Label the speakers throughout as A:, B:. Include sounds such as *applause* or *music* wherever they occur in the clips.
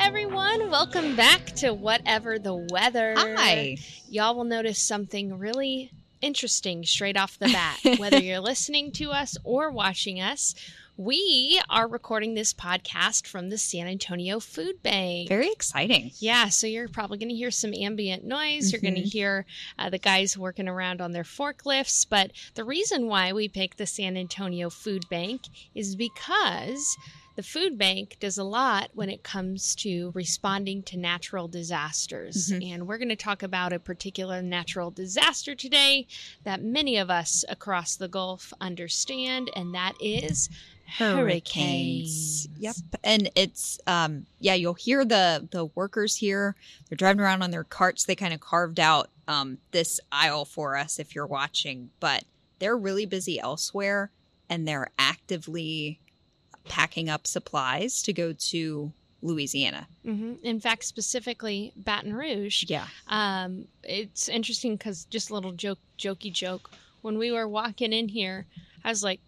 A: everyone. Welcome back to Whatever the Weather.
B: Hi.
A: Y'all will notice something really interesting straight off the bat. *laughs* Whether you're listening to us or watching us, we are recording this podcast from the San Antonio Food Bank.
B: Very exciting.
A: Yeah, so you're probably going to hear some ambient noise. You're going to hear uh, the guys working around on their forklifts. But the reason why we picked the San Antonio Food Bank is because the food bank does a lot when it comes to responding to natural disasters.
B: Mhm.
A: And we're going to talk about a particular natural disaster today that many of us across the Gulf understand, and that is hurricanes.
B: Yep. And it's um yeah, you'll hear the the workers here. They're driving around on their carts. They kind of carved out um this aisle for us if you're watching, but they're really busy elsewhere and they're actively packing up supplies to go to Louisiana.
A: hmm In fact, specifically Baton Rouge.
B: Yeah.
A: Um, it's interesting because just a little joke, jokey joke. When we were walking in here, I was like,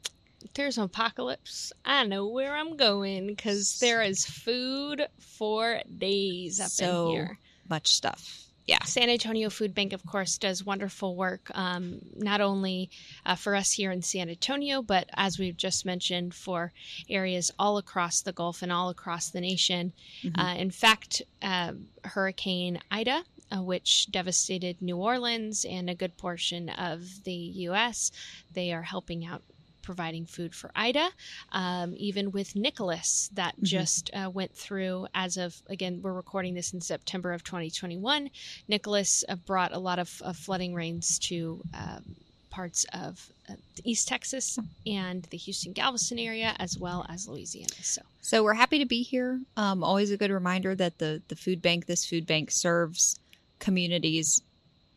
A: "There's an apocalypse. I know where I'm going because there is food for days up
B: So-
A: in here."
B: Much stuff. Yeah.
A: San Antonio Food Bank, of course, does wonderful work, um, not only uh, for us here in San Antonio, but as we've just mentioned, for areas all across the Gulf and all across the nation.
B: Mhm.
A: Uh, in fact, uh, Hurricane Ida, uh, which devastated New Orleans and a good portion of the U.S., they are helping out. Providing food for Ida, um, even with Nicholas, that
B: Mhm.
A: just uh, went through as of again, we're recording this in September of 2021. Nicholas uh, brought a lot of, of flooding rains to um, parts of uh, East Texas and the Houston Galveston area, as well as Louisiana. So,
B: So we're happy to be here. Um, always a good reminder that the the food bank, this food bank, serves communities,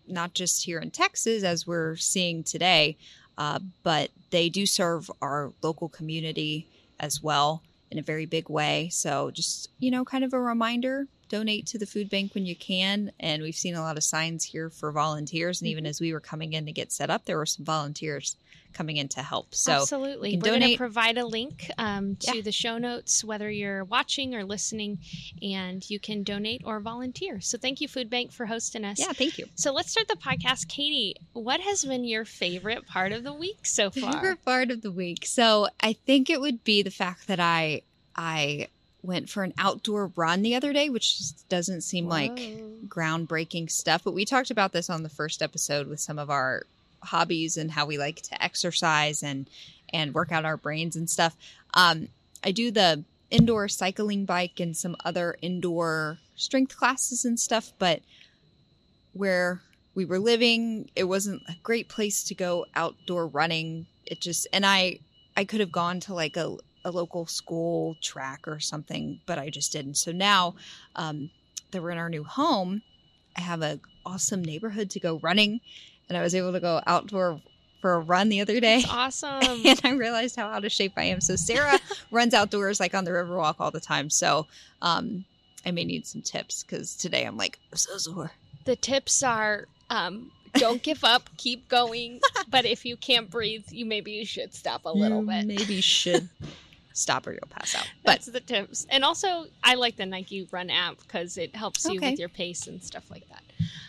B: not just here in Texas as we're seeing today, uh, but they do serve our local community as well in a very big way. So just you know, kind of a reminder: donate to the food bank when you can. And we've seen a lot of signs here for volunteers, and even as we were coming in to get set up, there were some volunteers coming in to help. So
A: absolutely, we're going to provide a link um, to
B: Yeah.
A: the show notes, whether you're watching or listening, and you can donate or volunteer. So, thank you, Food Bank, for hosting us.
B: yeah, thank you.
A: So let's start the podcast. Katie, what has been your favorite part of the week so far?
B: Favorite part of the week. So I think it would be the fact that I I went for an outdoor run the other day, which just doesn't seem like groundbreaking stuff. But we talked about this on the first episode with some of our hobbies and how we like to exercise and and work out our brains and stuff. Um, I do the indoor cycling bike and some other indoor strength classes and stuff, but where we were living, it wasn't a great place to go outdoor running. It just and I I could have gone to like a a local school track or something, but I just didn't. So now um, that we're in our new home, I have a awesome neighborhood to go running, and I was able to go outdoor for a run the other day.
A: It's *laughs* awesome.
B: And I realized how out of shape I am. So Sarah *laughs* runs outdoors like on the Riverwalk all the time. So um, I may need some tips because today I'm like I'm so sore.
A: the tips are um, don't give up, keep going. *laughs* But if you can't breathe, you maybe you should stop a little
B: You
A: bit.
B: Maybe should stop or you'll pass out. But
A: That's the tips. And also, I like the Nike Run app because it helps you
B: Okay.
A: with your pace and stuff like that.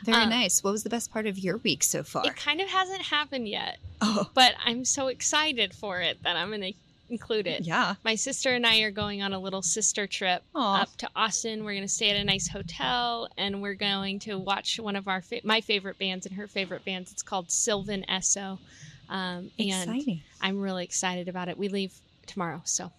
B: very
A: Um,
B: nice. What was the best part of your week so far?
A: It kind of hasn't happened yet,
B: oh,
A: but I'm so excited for it that I'm going to include it.
B: yeah.
A: My sister and I are going on a little sister trip
B: Aw.
A: up to Austin. We're going to stay at a nice hotel and we're going to watch one of our fa- my favorite bands and her favorite bands. It's called Sylvan Esso. Um, and
B: Exciting.
A: I'm really excited about it. We leave tomorrow, so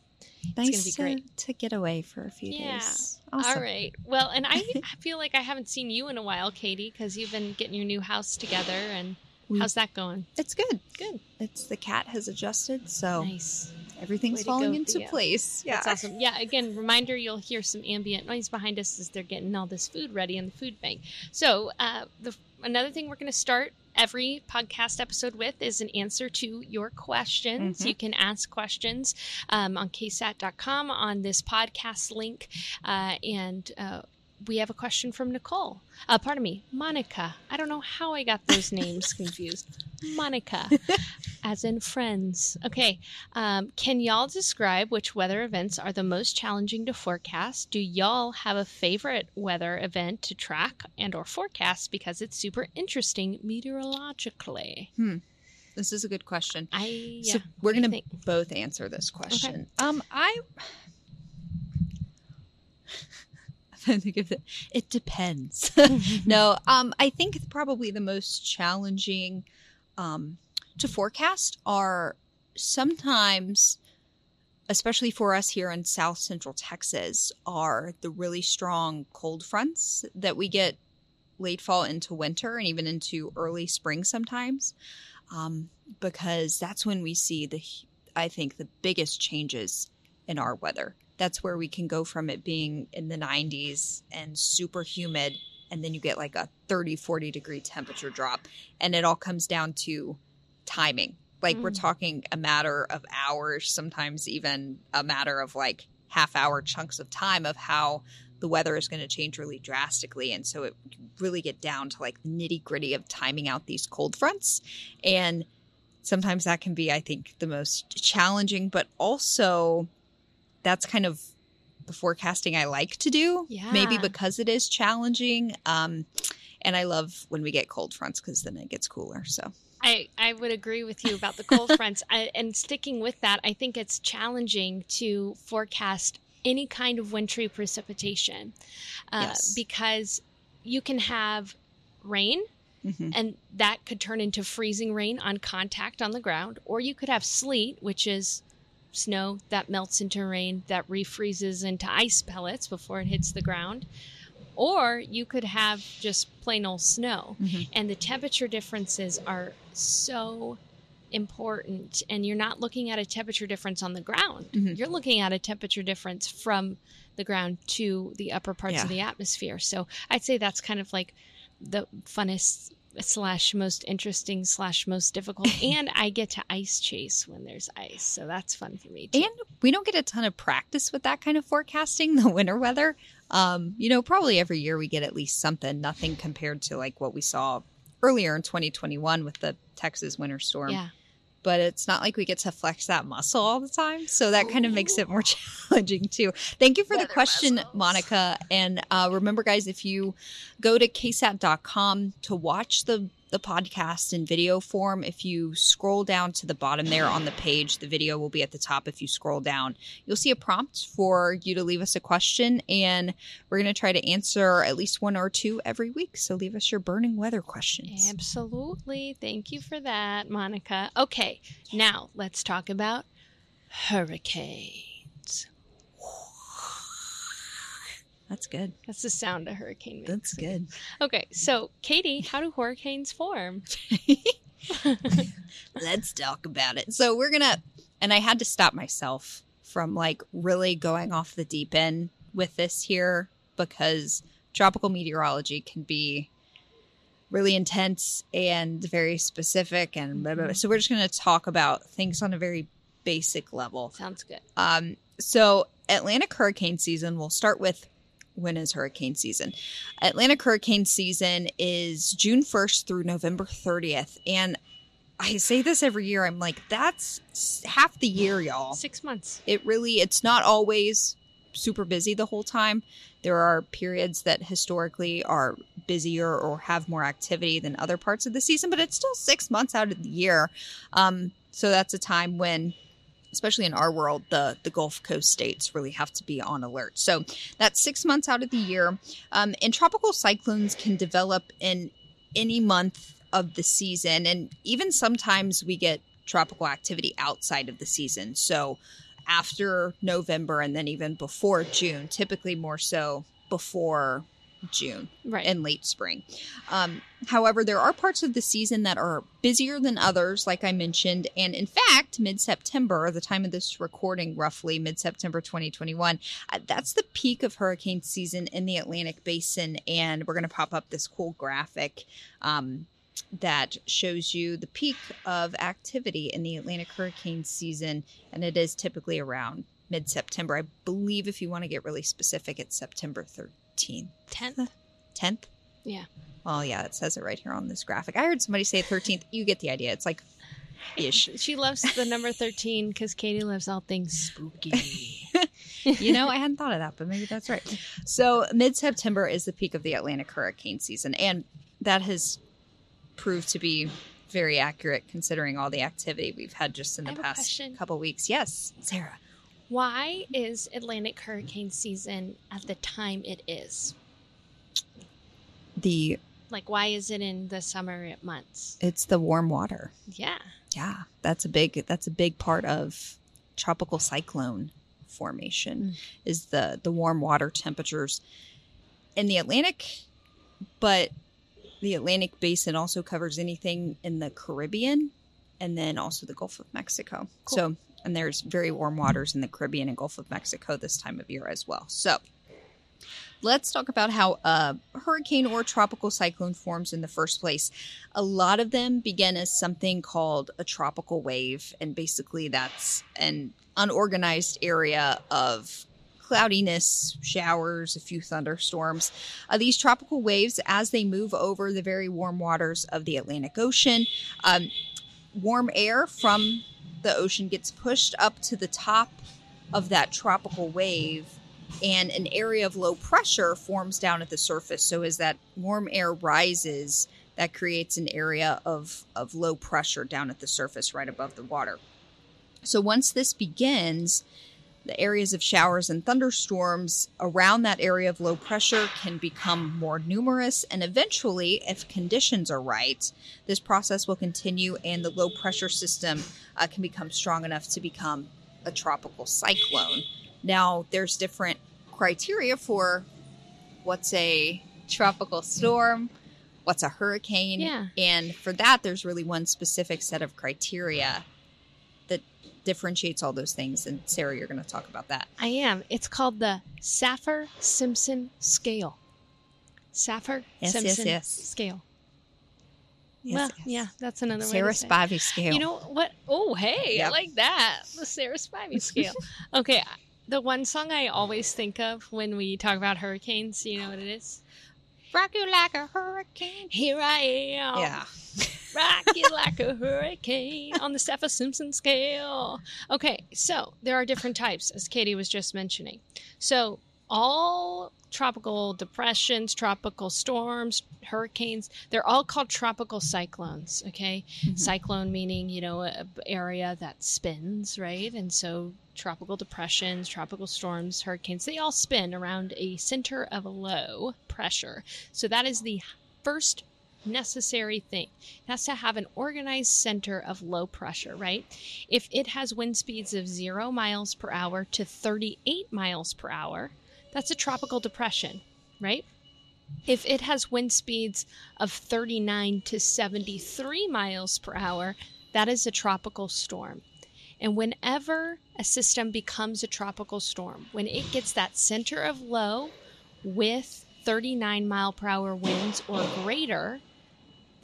B: Nice
A: gonna be great.
B: to get away for a few
A: Yeah.
B: days. Awesome.
A: all right. Well, and I, I *laughs* feel like I haven't seen you in a while, Katie, because you've been getting your new house together. And
B: We-
A: how's that going?
B: It's good.
A: Good.
B: It's the cat has adjusted, so
A: Nice.
B: everything's
A: Way
B: falling
A: go,
B: into
A: Thea.
B: place. Yeah.
A: That's awesome. Yeah, again, reminder you'll hear some ambient noise behind us as they're getting all this food ready in the food bank. So, uh, the another thing we're going to start every podcast episode with is an answer to your questions.
B: Mhm.
A: You can ask questions um, on ksat.com on this podcast link, uh, and uh, we have a question from Nicole. Uh, pardon me, Monica. I don't know how I got those names confused. Monica, *laughs* as in friends. Okay. Um, can y'all describe which weather events are the most challenging to forecast? Do y'all have a favorite weather event to track and or forecast because it's super interesting meteorologically?
B: Hmm. This is a good question.
A: I yeah.
B: So we're
A: you
B: gonna both answer this question. Um, I. I think of it. It depends. *laughs* no, um, I think probably the most challenging um, to forecast are sometimes, especially for us here in South Central Texas, are the really strong cold fronts that we get late fall into winter and even into early spring sometimes, um, because that's when we see the, I think, the biggest changes in our weather that's where we can go from it being in the 90s and super humid and then you get like a 30 40 degree temperature drop and it all comes down to timing like we're
A: Mm.
B: talking a matter of hours sometimes even a matter of like half hour chunks of time of how the weather is going to change really drastically and so it really get down to like the nitty gritty of timing out these cold fronts and sometimes that can be i think the most challenging but also that's kind of the forecasting I like to do.
A: Yeah.
B: Maybe because it is challenging. Um, and I love when we get cold fronts because then it gets cooler. So
A: I, I would agree with you about the cold fronts. I, and sticking with that, I think it's challenging to forecast any kind of wintry precipitation uh,
B: Yes.
A: because you can have rain
B: mhm.
A: and that could turn into freezing rain on contact on the ground, or you could have sleet, which is snow that melts into rain that refreezes into ice pellets before it hits the ground. Or you could have just plain old snow.
B: Mhm.
A: And the temperature differences are so important. And you're not looking at a temperature difference on the ground,
B: Mhm.
A: you're looking at a temperature difference from the ground to the upper parts
B: Yeah.
A: of the atmosphere. So I'd say that's kind of like the funnest slash most interesting slash most difficult *laughs* and i get to ice chase when there's ice so that's fun for me too.
B: and we don't get a ton of practice with that kind of forecasting, *laughs* the winter weather. Um, you know, probably every year we get at least something, nothing compared to like what we saw earlier in 2021 with the Texas winter storm.
A: yeah
B: but it's not like we get to flex that muscle all the time. So that kind of makes it more *laughs* challenging too. Thank you for the question,
C: muscles.
B: Monica. And uh, remember, guys, if you go to ksat.com to watch the the podcast in video form, if you scroll down to the bottom there on the page, the video will be at the top. If you scroll down, you'll see a prompt for you to leave us a question, and we're going to try to answer at least one or two every week. So leave us your burning weather questions.
A: absolutely thank you for that monica okay now let's talk about hurricanes
B: That's good.
A: that's the sound a hurricane makes
B: That's good.
A: okay so katie how do hurricanes form *laughs*
B: Let's talk about it. So we're gonna, and I had to stop myself from like really going off the deep end with this here because tropical meteorology can be really intense and very specific and blah, blah, blah. so we're just going to talk about things on a very basic level
A: sounds good
B: um, so Atlantic hurricane season, we'll start with when is hurricane season? Atlantic hurricane season is June 1st through November 30th. And I say this every year. I'm like, that's half the year, y'all.
A: six months
B: It really, it's not always super busy the whole time. There are periods that historically are busier or have more activity than other parts of the season, but it's still six months out of the year. Um, so that's a time when, especially in our world, the the Gulf Coast states really have to be on alert. So that's six months out of the year. Um, and tropical cyclones can develop in any month of the season, and even sometimes we get tropical activity outside of the season. So after November and then even before June, typically more so before June
A: right
B: and late spring. Um, however, there are parts of the season that are busier than others, like I mentioned. And in fact, mid September, the time of this recording, roughly mid September 2021, uh, that's the peak of hurricane season in the Atlantic basin. And we're going to pop up this cool graphic. Um, that shows you the peak of activity in the Atlantic hurricane season, and it is typically around mid September. I believe if you want to get really specific, it's September thir- 13th.
A: 10th.
B: 10th?
A: Yeah.
B: Well, yeah, it says it right here on this graphic. I heard somebody say 13th. You get the idea. It's like ish. *laughs*
A: She loves the number 13 because Katie loves all things spooky. *laughs*
B: you know, I hadn't thought of that, but maybe that's right. So, mid September is the peak of the Atlantic hurricane season, and that has proved to be very accurate considering all the activity we've had just in the past
A: question.
B: couple weeks. Yes, Sarah.
A: Why is Atlantic hurricane season at the time it is?
B: The
A: Like, why is it in the summer months?
B: it's the warm water.
A: Yeah.
B: Yeah, that's a big that's a big part of tropical cyclone formation
A: Mm.
B: is the the warm water temperatures in the Atlantic, but the Atlantic basin also covers anything in the Caribbean and then also the Gulf of Mexico.
A: Cool.
B: So, and there's very warm waters in the Caribbean and Gulf of Mexico this time of year as well. So, let's talk about how a hurricane or tropical cyclone forms in the first place. A lot of them begin as something called a tropical wave, and basically that's an unorganized area of cloudiness, showers, a few thunderstorms. Uh, these tropical waves, as they move over the very warm waters of the Atlantic Ocean, um, warm air from the ocean gets pushed up to the top of that tropical wave and an area of low pressure forms down at the surface. So as that warm air rises, that creates an area of, of low pressure down at the surface right above the water. So once this begins, the areas of showers and thunderstorms around that area of low pressure can become more numerous. And eventually, if conditions are right, this process will continue and the low pressure system uh, can become strong enough to become a tropical cyclone. Now, there's different criteria for what's a tropical storm, what's a hurricane.
A: Yeah.
B: And for that, there's really one specific set of criteria that differentiates all those things. And Sarah, you're going to talk about that.
A: I am. It's called the Saffir Simpson scale. Saffir
B: Yes, yes,
A: Simpson
B: yes.
A: scale.
B: Yes,
A: well,
B: yes.
A: yeah, that's another way
B: Sarah
A: to say.
B: Spivey scale.
A: You know what? Oh, hey, I like that. The Sarah Spivey scale. *laughs* okay, the one song I always think of when we talk about hurricanes, you know what it is?
B: rock you like a hurricane.
A: Here I am.
B: Yeah. *laughs*
A: rock you like a hurricane on the Saffir Simpson scale. Okay, so there are different types, as Katie was just mentioning. So all tropical depressions, tropical storms, hurricanes, they're all called tropical cyclones. Okay,
B: Mhm.
A: cyclone meaning you know a b- area that spins, right? And so tropical depressions, tropical storms, hurricanes, they all spin around a center of a low pressure. So that is the first necessary thing. It has to have an organized center of low pressure, right? If it has wind speeds of 0 miles per hour to 38 miles per hour, that's a tropical depression, right? If it has wind speeds of 39 to 73 miles per hour, that is a tropical storm. And whenever a system becomes a tropical storm, when it gets that center of low with 39 mile per hour winds or greater,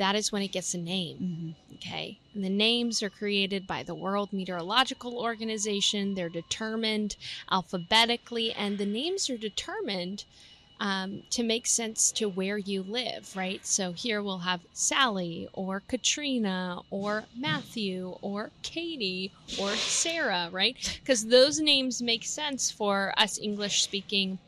A: that is when it gets a name.
B: Mhm.
A: Okay. And the names are created by the World Meteorological Organization. They're determined alphabetically, and the names are determined um, to make sense to where you live, right? So here we'll have Sally or Katrina or Matthew or Katie or Sarah, right? Because those names make sense for us English speaking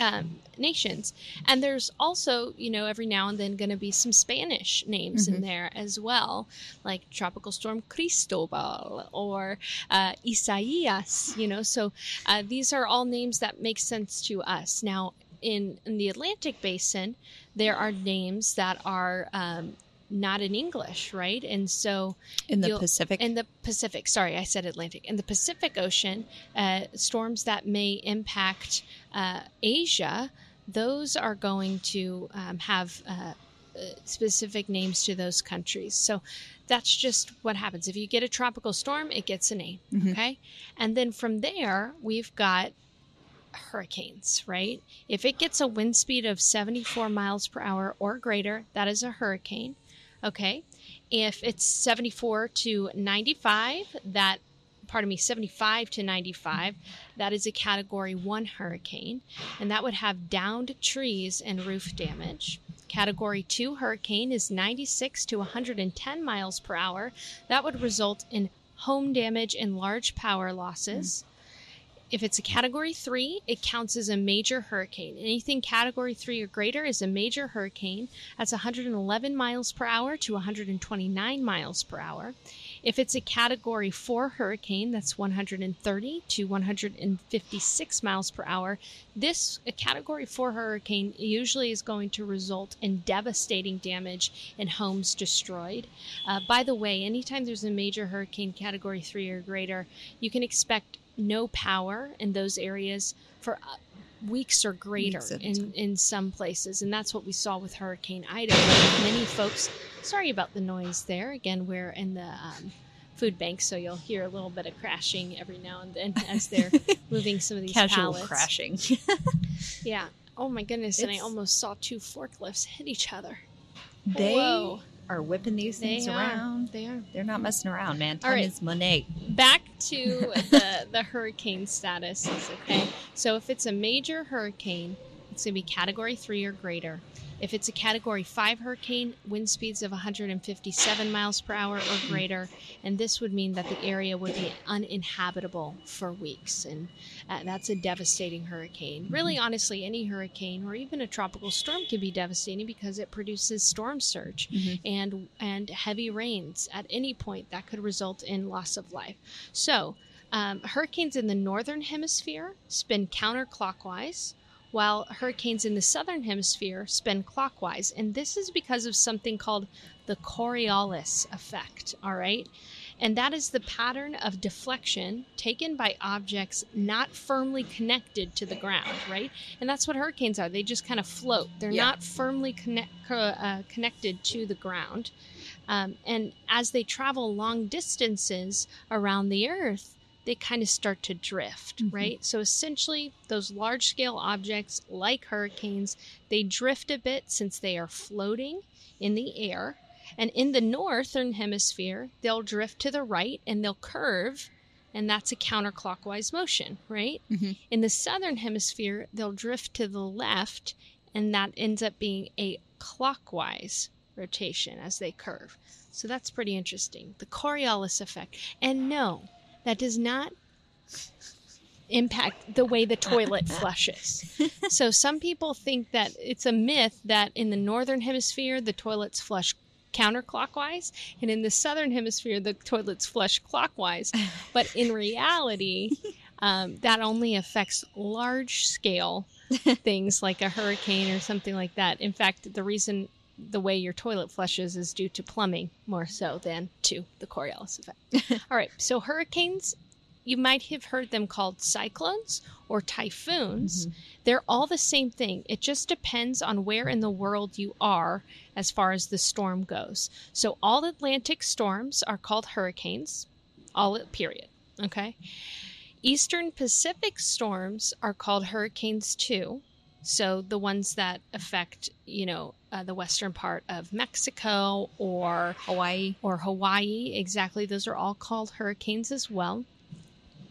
A: um, nations. And there's also, you know, every now and then going to be some Spanish names in
B: Mhm.
A: there as well, like Tropical Storm Cristobal or uh, Isaias, you know. So uh, these are all names that make sense to us. Now, in, in the Atlantic basin, there are names that are um, not in English, right? And so
B: In the Pacific.
A: in the Pacific, sorry, I said Atlantic. In the Pacific Ocean, uh, storms that may impact uh, Asia, those are going to um, have uh, uh, specific names to those countries. So that's just what happens. If you get a tropical storm, it gets a name.
B: Mhm.
A: Okay. And then from there, we've got hurricanes, right? If it gets a wind speed of 74 miles per hour or greater, that is a hurricane. Okay. If it's 74 to 95, that pardon me, 75 to 95. That is a category one hurricane, and that would have downed trees and roof damage. Category 2 hurricane is 96 to 110 miles per hour. That would result in home damage and large power losses. If it's a category 3, it counts as a major hurricane. Anything category 3 or greater is a major hurricane. That's 111 miles per hour to 129 miles per hour. If it's a category 4 hurricane, that's 130 to 156 miles per hour. This, a category 4 hurricane, usually is going to result in devastating damage and homes destroyed. Uh, by the way, anytime there's a major hurricane category 3 or greater, you can expect no power in those areas for uh, weeks or greater
B: Weeks
A: in, in some places. And that's what we saw with Hurricane Ida. Many folks, sorry about the noise there. Again, we're in the um, food bank, so you'll hear a little bit of crashing every now and then as they're *laughs* moving some of these
B: Casual
A: pallets.
B: crashing.
A: Yeah. Oh my goodness. and I almost saw two forklifts hit each other.
B: they
A: Whoa.
B: Are whipping these
A: They
B: things
A: are.
B: around.
A: They are.
B: They're not messing around, man.
A: All
B: Time
A: right.
B: is money.
A: back to the the hurricane status okay so if it's a major hurricane it's going to be category 3 or greater if it's a category 5 hurricane wind speeds of 157 miles per hour or greater and this would mean that the area would be uninhabitable for weeks and uh, that's a devastating hurricane really honestly any hurricane or even a tropical storm can be devastating because it produces storm surge
B: Mhm.
A: and and heavy rains at any point that could result in loss of life so um, hurricanes in the northern hemisphere spin counterclockwise while hurricanes in the southern hemisphere spin clockwise and this is because of something called the coriolis effect all right and that is the pattern of deflection taken by objects not firmly connected to the ground, right? And that's what hurricanes are. They just kind of float. They're
B: Yeah.
A: not firmly connect, uh, connected to the ground. Um, and as they travel long distances around the Earth, they kind of start to drift,
B: Mhm.
A: right? So essentially, those large scale objects like hurricanes, they drift a bit since they are floating in the air. And in the northern hemisphere, they'll drift to the right and they'll curve, and that's a counterclockwise motion, right?
B: Mhm.
A: In the southern hemisphere, they'll drift to the left, and that ends up being a clockwise rotation as they curve. So that's pretty interesting. The Coriolis effect. And no, that does not impact the way the toilet *laughs* flushes. so some people think that it's a myth that in the northern hemisphere the toilets flush counterclockwise and in the southern hemisphere the toilets flush clockwise *laughs* but in reality um, that only affects large scale *laughs* things like a hurricane or something like that in fact the reason the way your toilet flushes is due to plumbing more so than to the Coriolis effect. *laughs* All right, so hurricanes, you might have heard them called cyclones or typhoons. Mm-hmm. They're all the same thing. It just depends on where in the world you are as far as the storm goes. So all Atlantic storms are called hurricanes, all period. Okay. Eastern Pacific storms are called hurricanes too. So the ones that affect, you know, uh, the western part of Mexico or
B: Hawaii.
A: or Hawaii, exactly, those are all called hurricanes as well.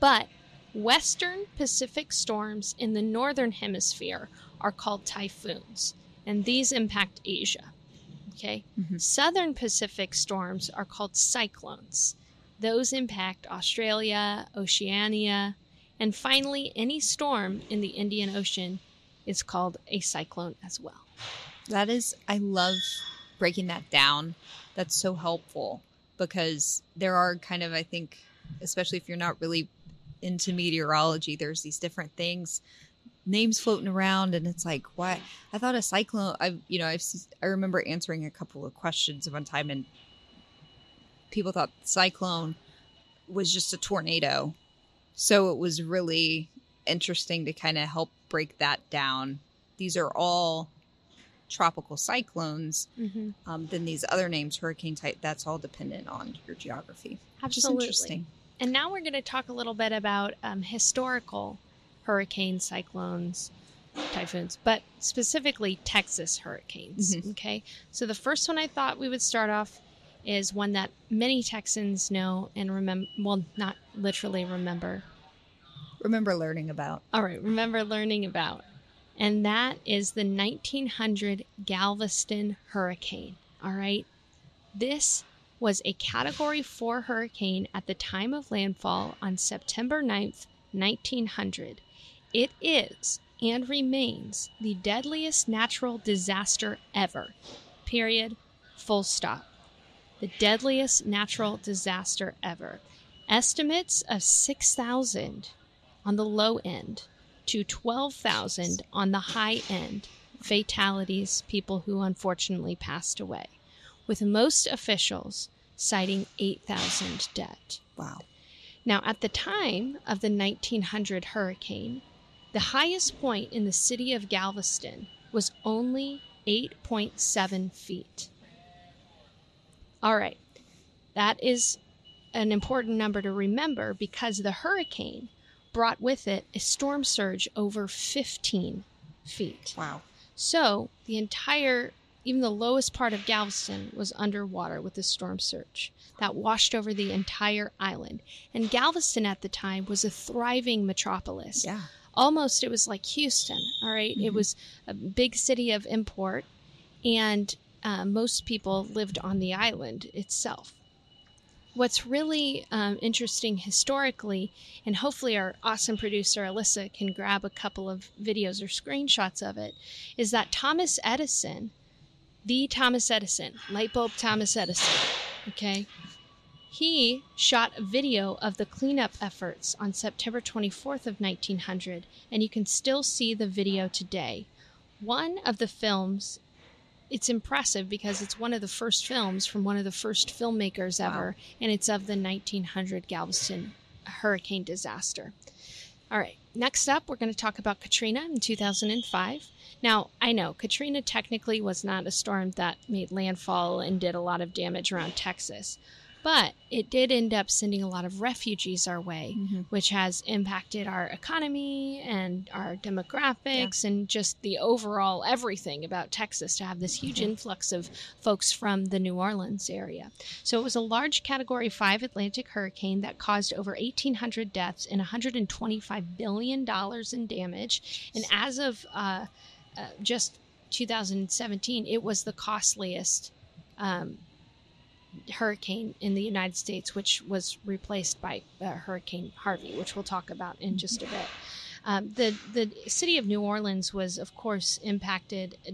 A: But western Pacific storms in the northern hemisphere are called typhoons, and these impact Asia. Okay?
B: Mhm.
A: Southern Pacific storms are called cyclones. Those impact Australia, Oceania, and finally, any storm in the Indian Ocean is called a cyclone as well.
B: That is, I love breaking that down. That's so helpful because there are kind of, I think, especially if you're not really into meteorology, there's these different things, names floating around, and it's like, why? I thought a cyclone. I, you know, I've, I remember answering a couple of questions one time, and people thought cyclone was just a tornado. So it was really interesting to kind of help break that down. These are all tropical cyclones.
A: Mm-hmm.
B: Um, then these other names, hurricane type, that's all dependent on your geography. Which is
A: Absolutely.
B: interesting.
A: And now we're going to talk a little bit about um, historical hurricanes, cyclones, typhoons, but specifically Texas hurricanes.
B: Mhm.
A: Okay. So the first one I thought we would start off is one that many Texans know and remember. Well, not literally remember.
B: Remember learning about.
A: All right, remember learning about. And that is the 1900 Galveston hurricane. All right. This was a Category 4 hurricane at the time of landfall on September 9th, 1900. It is and remains the deadliest natural disaster ever. Period. Full stop. The deadliest natural disaster ever. Estimates of 6,000 on the low end to 12,000 on the high end fatalities, people who unfortunately passed away, with most officials citing 8,000 dead.
B: Wow.
A: Now, at the time of the 1900 hurricane, the highest point in the city of Galveston was only 8.7 feet. All right, that is an important number to remember because the hurricane brought with it a storm surge over 15 feet.
B: Wow.
A: So the entire, even the lowest part of Galveston was underwater with the storm surge that washed over the entire island. And Galveston at the time was a thriving metropolis.
B: Yeah.
A: Almost, it was like Houston, all right? It
B: Mhm.
A: was a big city of import, and uh, most people lived on the island itself. What's really um, interesting historically, and hopefully our awesome producer Alyssa can grab a couple of videos or screenshots of it, is that Thomas Edison, the Thomas Edison, light bulb Thomas Edison, okay, he shot a video of the cleanup efforts on September 24th of 1900, and you can still see the video today. One of the films it's impressive because it's one of the first films from one of the first filmmakers
B: Wow.
A: ever, and it's of the 1900 Galveston hurricane disaster. All right, next up, we're going to talk about Katrina in 2005. Now, I know Katrina technically was not a storm that made landfall and did a lot of damage around Texas, but it did end up sending a lot of refugees our way
B: Mhm.
A: which has impacted our economy and our demographics and just the overall everything about Texas to have this huge influx of folks from the New Orleans area. So it was a large Category 5 Atlantic hurricane that caused over 1,800 deaths and $125 billion in damage. And as of uh, uh, just 2017, it was the costliest. Um, hurricane in the United States, which was replaced by uh, Hurricane Harvey, which we'll talk about in just a bit. Um, the the city of New Orleans was, of course, impacted uh,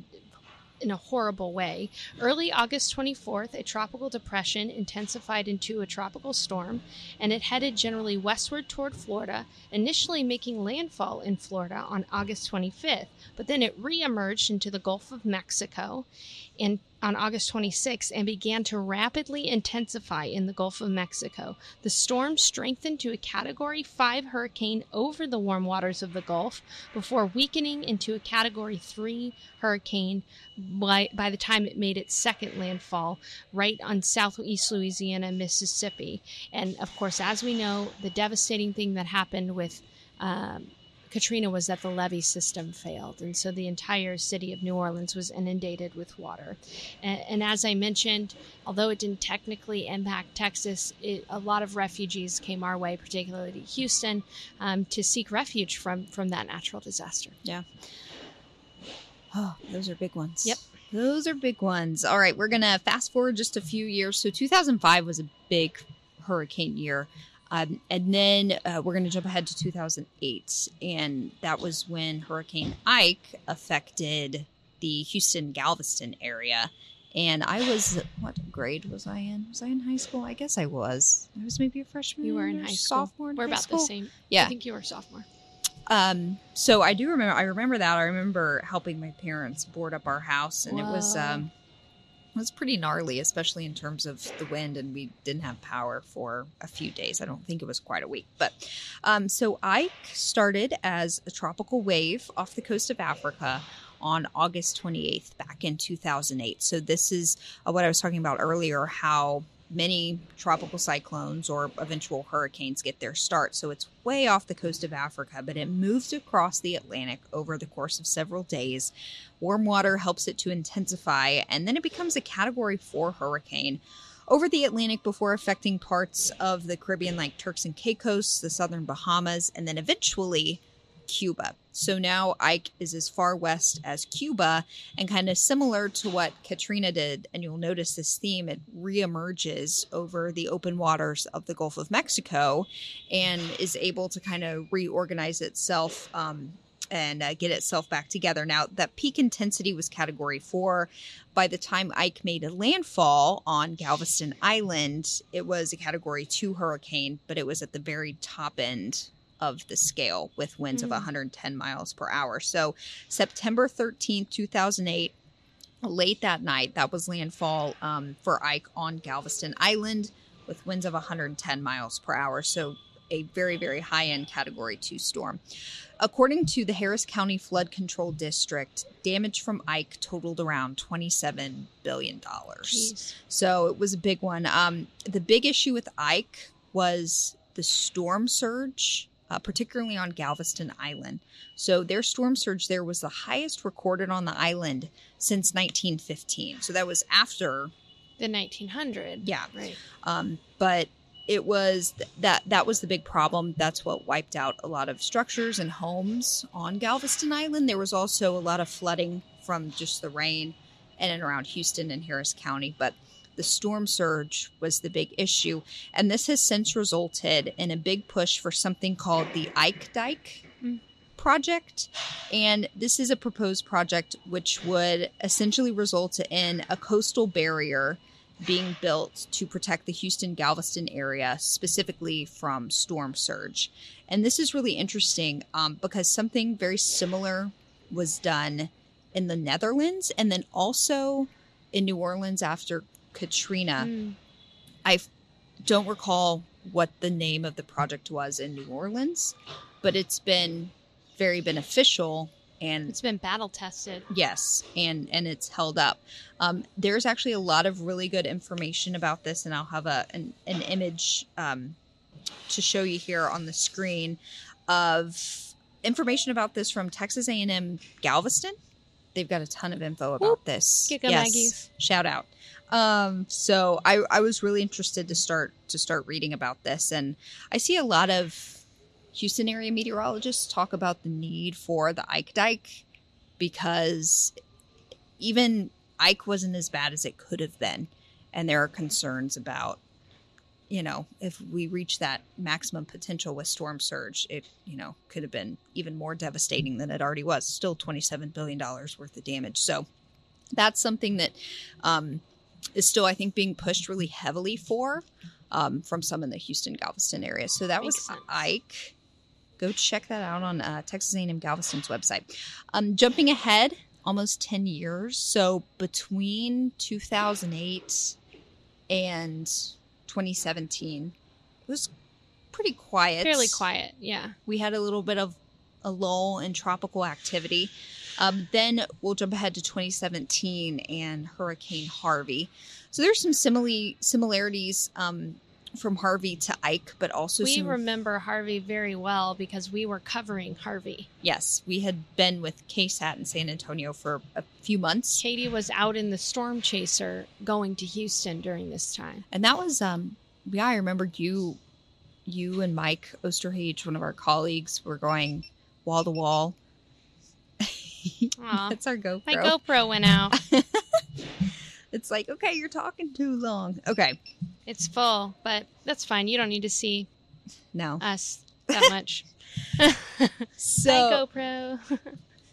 A: in a horrible way. Early August 24th, a tropical depression intensified into a tropical storm, and it headed generally westward toward Florida, initially making landfall in Florida on August 25th, but then it reemerged into the Gulf of Mexico in on August 26th and began to rapidly intensify in the Gulf of Mexico. The storm strengthened to a Category 5 hurricane over the warm waters of the Gulf before weakening into a Category 3 hurricane by, by the time it made its second landfall right on southeast Louisiana Mississippi. And of course, as we know, the devastating thing that happened with um, Katrina was that the levee system failed, and so the entire city of New Orleans was inundated with water. And, and as I mentioned, although it didn't technically impact Texas, it, a lot of refugees came our way, particularly to Houston, um, to seek refuge from from that natural disaster. Yeah.
B: Oh, those are big ones.
A: Yep.
B: Those are big ones. All right, we're going to fast forward just a few years. So 2005 was a big hurricane year. Um, and then uh, we're going to jump ahead to 2008. And that was when Hurricane Ike affected the Houston Galveston area. And I was, what grade was I in? Was I in high school? I guess I was. I was maybe a freshman.
A: You were in high school.
B: Sophomore
A: We're about
B: school.
A: the same.
B: Yeah.
A: I think you were a sophomore.
B: Um, so I do remember. I remember that. I remember helping my parents board up our house, and it was um, was pretty gnarly, especially in terms of the wind. And we didn't have power for a few days. I don't think it was quite a week, but um, so Ike started as a tropical wave off the coast of Africa on August 28th back in 2008. So this is uh, what I was talking about earlier. How many tropical cyclones or eventual hurricanes get their start. So it's way off the coast of Africa, but it moves across the Atlantic over the course of several days. Warm water helps it to intensify, and then it becomes a category four hurricane over the Atlantic before affecting parts of the Caribbean like Turks and Caicos, the southern Bahamas, and then eventually Cuba. So now Ike is as far west as Cuba and kind of similar to what Katrina did. And you'll notice this theme, it reemerges over the open waters of the Gulf of Mexico and is able to kind of reorganize itself um, and uh, get itself back together. Now, that peak intensity was category four. By the time Ike made a landfall on Galveston Island, it was a category two hurricane, but it was at the very top end of the scale with winds of
A: Mm.
B: 110 miles per hour. So, September 13th, 2008, late that night, that was landfall um, for Ike on Galveston Island with winds of 110 miles per hour. So, a very, very high end category two storm. According to the Harris County Flood Control District, damage from Ike totaled around $27 billion.
A: Jeez.
B: So it was a big one. Um, the big issue with Ike was the storm surge, uh, particularly on Galveston Island. So their storm surge there was the highest recorded on the island since 1915. So that was after,
A: The 1900.
B: Yeah.
A: Right.
B: um, but it was th- that that was the big problem. That's what wiped out a lot of structures and homes on Galveston Island. There was also a lot of flooding from just the rain in and around Houston and Harris County, but the storm surge was the big issue. And this has since resulted in a big push for something called the Ike Dike
A: Mm.
B: project. And this is a proposed project which would essentially result in a coastal barrier being built to protect the Houston Galveston area specifically from storm surge. And this is really interesting um, because something very similar was done in the Netherlands and then also in New Orleans after Katrina.
A: Mm.
B: I don't recall what the name of the project was in New Orleans, but it's been very beneficial and
A: It's been battle tested.
B: Yes, and and it's held up. Um, there's actually a lot of really good information about this, and I'll have a an, an image um, to show you here on the screen of information about this from Texas A&M Galveston. They've got a ton of info about
A: Whoop.
B: this.
A: Gig 'em Aggies.
B: Shout out. Um, so I, I was really interested to start to start reading about this, and I see a lot of Houston area meteorologists talk about the need for the Ike Dike because even Ike wasn't as bad as it could have been, and there are concerns about you know if we reach that maximum potential with storm surge, it you know could have been even more devastating than it already was. Still twenty seven billion dollars worth of damage. So that's something that um, is still I think being pushed really heavily for um, from some in the Houston Galveston area. So that
A: Makes
B: was
A: sense.
B: Ike. Go check that out on uh, Texas A&M Galveston's website. Um, jumping ahead almost 10 years. So between 2008 and 2017, it was pretty quiet.
A: Fairly quiet. Yeah.
B: We had a little bit of a lull in tropical activity. Um, then we'll jump ahead to 2017 and Hurricane Harvey. So there's some simile similarities um, from Harvey to Ike, but also
A: we
B: some
A: remember Harvey very well because we were covering Harvey.
B: yes, we had been with KSAT in San Antonio for a few months,
A: Katie was out in the storm chaser going to Houston during this time.
B: and that was um yeah I remember you you and Mike Osterhage, one of our colleagues, were going wall to wall. *laughs* That's our GoPro.
A: my GoPro went out. *laughs*
B: It's like, okay, you're talking too long. Okay.
A: It's full, but that's fine. You don't need to see
B: No.
A: us that *laughs* much.
B: So
A: Bye, GoPro.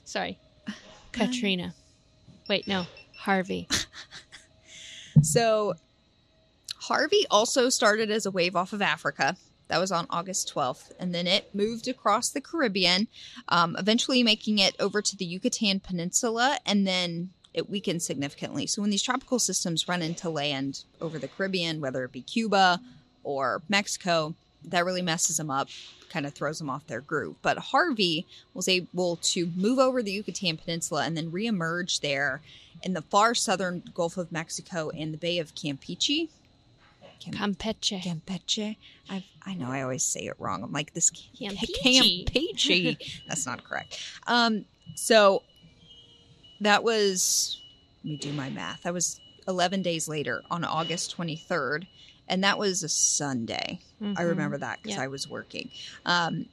A: Sorry. Katrina. Wait, no. Harvey.
B: So Harvey also started as a wave off of Africa. That was on August 12th. And then it moved across the Caribbean, um, eventually making it over to the Yucatan Peninsula. And then it weakened significantly. So when these tropical systems run into land over the Caribbean, whether it be Cuba or Mexico, that really messes them up, kind of throws them off their groove. But Harvey was able to move over the Yucatan Peninsula and then reemerge there in the far southern Gulf of Mexico and the Bay of Campeche. Cam-
A: Campeche.
B: Campeche. I I know I always say it wrong. I'm like this
A: Campeche.
B: Campeche. *laughs* That's not correct. Um, so that was let me do my math. That was 11 days later on August 23rd. And that was a Sunday. I
A: Mhm.
B: remember that because
A: Yeah.
B: I was working. Um,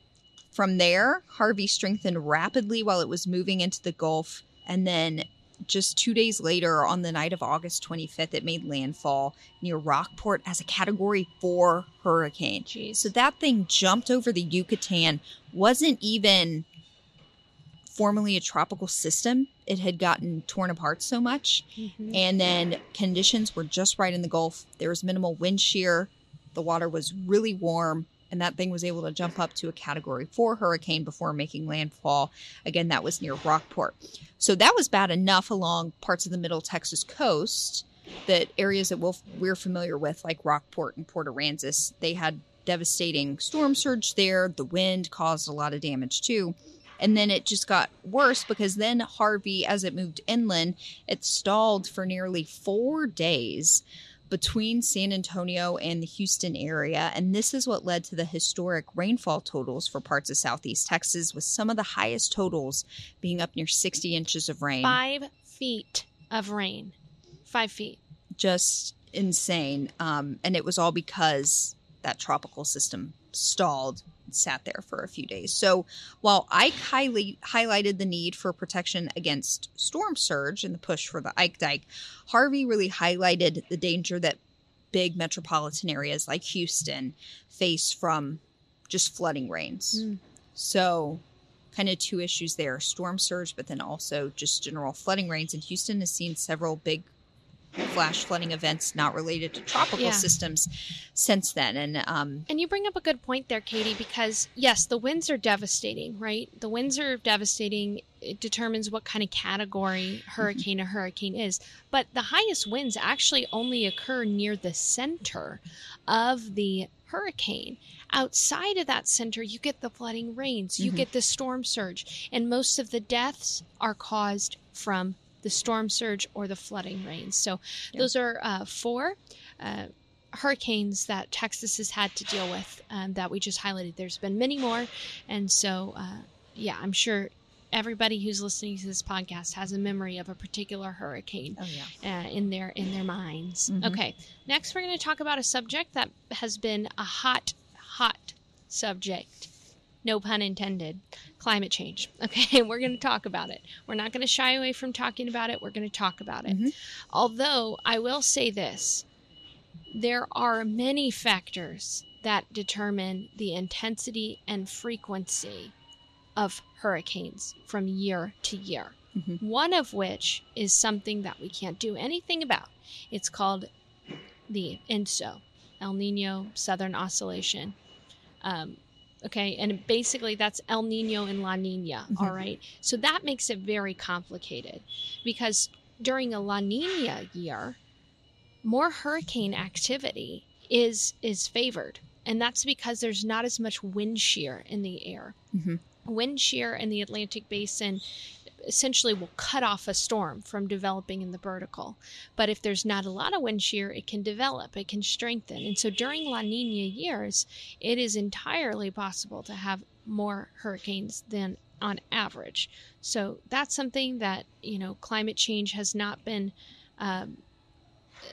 B: from there, Harvey strengthened rapidly while it was moving into the Gulf. And then just two days later, on the night of August 25th, it made landfall near Rockport as a category four hurricane.
A: Jeez.
B: So that thing jumped over the Yucatan, wasn't even formerly a tropical system. It had gotten torn apart so much.
A: Mhm.
B: And then conditions were just right in the Gulf. There was minimal wind shear. The water was really warm. And that thing was able to jump up to a category four hurricane before making landfall. Again, that was near Rockport. So that was bad enough along parts of the middle Texas coast that areas that we'll, we're familiar with, like Rockport and Port Aransas, they had devastating storm surge there. The wind caused a lot of damage too. And then it just got worse because then Harvey, as it moved inland, it stalled for nearly four days between San Antonio and the Houston area. And this is what led to the historic rainfall totals for parts of southeast Texas, with some of the highest totals being up near 60 inches of rain.
A: Five feet of rain. Five feet.
B: Just insane. Um, and it was all because that tropical system stalled sat there for a few days. So while Ike highly highlighted the need for protection against storm surge and the push for the Ike Dike, Harvey really highlighted the danger that big metropolitan areas like Houston face from just flooding rains.
A: Mm.
B: So kind of two issues there storm surge but then also just general flooding rains and houston has seen several big flash flooding events not related to tropical
A: Yeah.
B: systems since then and um
A: And you bring up a good point there, Katie, because yes, the winds are devastating, right? The winds are devastating. It determines what kind of category hurricane a hurricane is. But the highest winds actually only occur near the center of the hurricane. Outside of that center, you get the flooding rains, you
B: Mhm.
A: get the storm surge, and most of the deaths are caused from the storm surge or the flooding rains. So
B: Yeah.
A: those are uh, four. Uh, hurricanes that Texas has had to deal with um, that we just highlighted. There's been many more, and so uh, yeah, I'm sure everybody who's listening to this podcast has a memory of a particular hurricane
B: oh yeah
A: uh, in their in their minds.
B: Mhm.
A: Okay, next we're going to talk about a subject that has been a hot, hot subject. No pun intended. Climate change. *laughs* Okay, we're going to talk about it. We're not going to shy away from talking about it. We're going to talk about it.
B: Mhm.
A: Although I will say this, there are many factors that determine the intensity and frequency of hurricanes from year to year.
B: Mhm.
A: One of which is something that we can't do anything about. It's called the ENSO, El Nino Southern Oscillation. Um, okay, and basically that's El Nino and La Nina,
B: Mhm.
A: all right? So that makes it very complicated because during a La Nina year, more hurricane activity is is favored and that's because there's not as much wind shear in the air
B: Mhm.
A: wind shear in the atlantic basin essentially will cut off a storm from developing in the vertical. But if there's not a lot of wind shear it can develop it can strengthen. And so during la nina years it is entirely possible to have more hurricanes than on average. So that's something that you know climate change has not been um,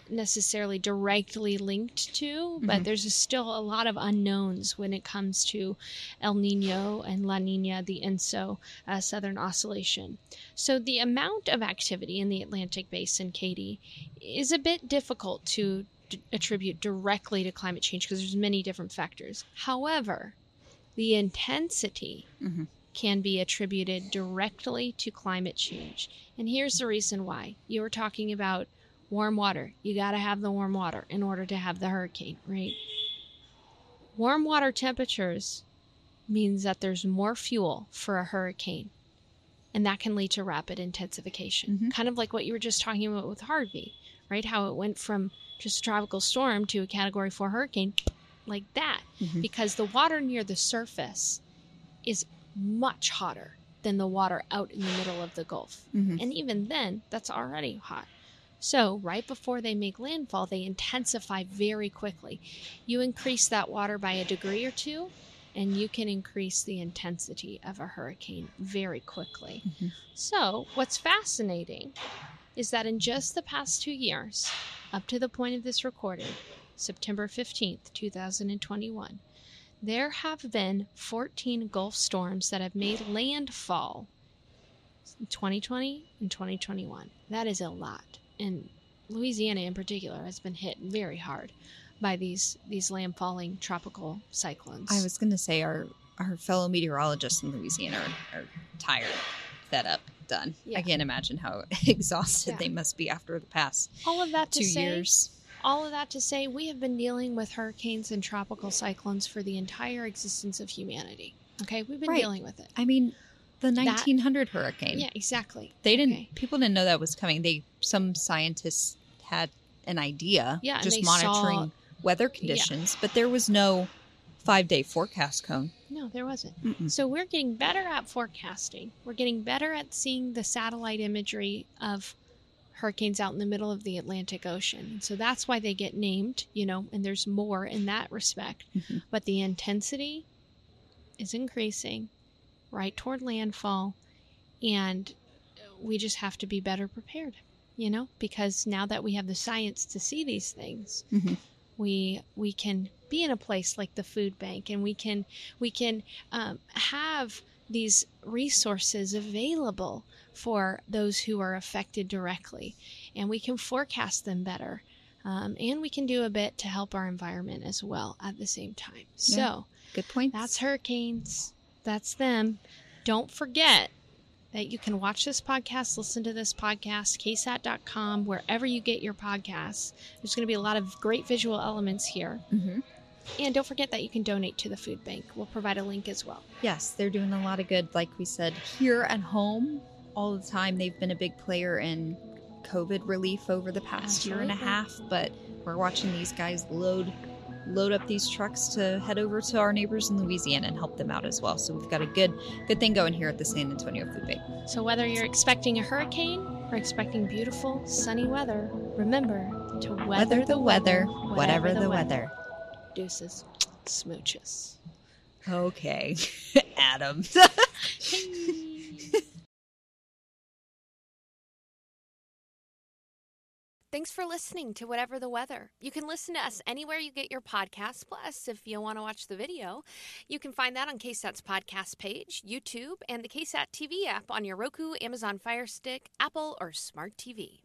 A: necessarily directly linked to, but
B: Mhm.
A: there's still a lot of unknowns when it comes to El Nino and La Nina, the ENSO uh, Southern Oscillation. So the amount of activity in the Atlantic Basin, Katie, is a bit difficult to d- attribute directly to climate change because there's many different factors. However, the intensity
B: Mhm.
A: can be attributed directly to climate change. And here's the reason why. You were talking about warm water. You got to have the warm water in order to have the hurricane, right? Warm water temperatures means that there's more fuel for a hurricane. And that can lead to rapid intensification.
B: Mhm.
A: Kind of like what you were just talking about with Harvey, right? How it went from just a tropical storm to a category 4 hurricane like that
B: Mhm.
A: because the water near the surface is much hotter than the water out in the middle of the Gulf.
B: Mhm.
A: And even then, that's already hot. So, right before they make landfall, they intensify very quickly. You increase that water by a degree or two, and you can increase the intensity of a hurricane very quickly.
B: Mhm.
A: So, what's fascinating is that in just the past two years, up to the point of this recording, September 15th, 2021, there have been 14 Gulf storms that have made landfall in 2020 and 2021. That is a lot. And Louisiana in particular has been hit very hard by these these landfalling tropical cyclones.
B: I was going to say our our fellow meteorologists in Louisiana are, are tired, fed up, done.
A: Yeah.
B: I can't imagine how *laughs* exhausted
A: Yeah.
B: they must be after the past
A: all of that to
B: two
A: say,
B: years.
A: all of that to say, we have been dealing with hurricanes and tropical cyclones for the entire existence of humanity. Okay, we've been
B: Right.
A: dealing with it.
B: I mean, the
A: That-
B: 1900 hurricane.
A: Yeah, exactly.
B: They didn't.
A: Okay.
B: People didn't know that was coming. They some scientists had an idea.
A: Yeah,
B: just monitoring
A: saw-
B: weather conditions, but there was no five day forecast cone.
A: No, there wasn't.
B: Mm-mm.
A: So we're getting better at forecasting. We're getting better at seeing the satellite imagery of hurricanes out in the middle of the Atlantic Ocean. So that's why they get named, you know, and there's more in that respect.
B: Mhm.
A: But the intensity is increasing right toward landfall and we just have to be better prepared, you know, because now that we have the science to see these things,
B: Mhm.
A: we we can be in a place like the food bank and we can we can um, have these resources available for those who are affected directly and we can forecast them better um, and we can do a bit to help our environment as well at the same time
B: Yeah.
A: so
B: Good point.
A: that's hurricanes that's them don't forget that you can watch this podcast, listen to this podcast, ksat.com, wherever you get your podcasts. There's going to be a lot of great visual elements here.
B: hmm
A: And don't forget that you can donate to the food bank. We'll provide a link as well.
B: Yes, they're doing a lot of good. Like we said, here at home, all the time. They've been a big player in COVID relief over the past year and a half. But we're watching these guys load load up these trucks to head over to our neighbors in Louisiana and help them out as well. So we've got a good good thing going here at the San Antonio Food Bank.
A: So whether you're expecting a hurricane or expecting beautiful, sunny weather, remember to weather,
B: Weather the weather,
A: whatever
B: whatever the weather.
A: Deuces. Smooches.
B: Okay, *laughs* Adam. *laughs*
C: Thanks for listening to Whatever the Weather. You can listen to us anywhere you get your podcasts. Plus, if you want to watch the video, you can find that on KSAT's podcast page, YouTube, and the KSAT TV app on your Roku, Amazon Fire Stick, Apple, or Smart TV.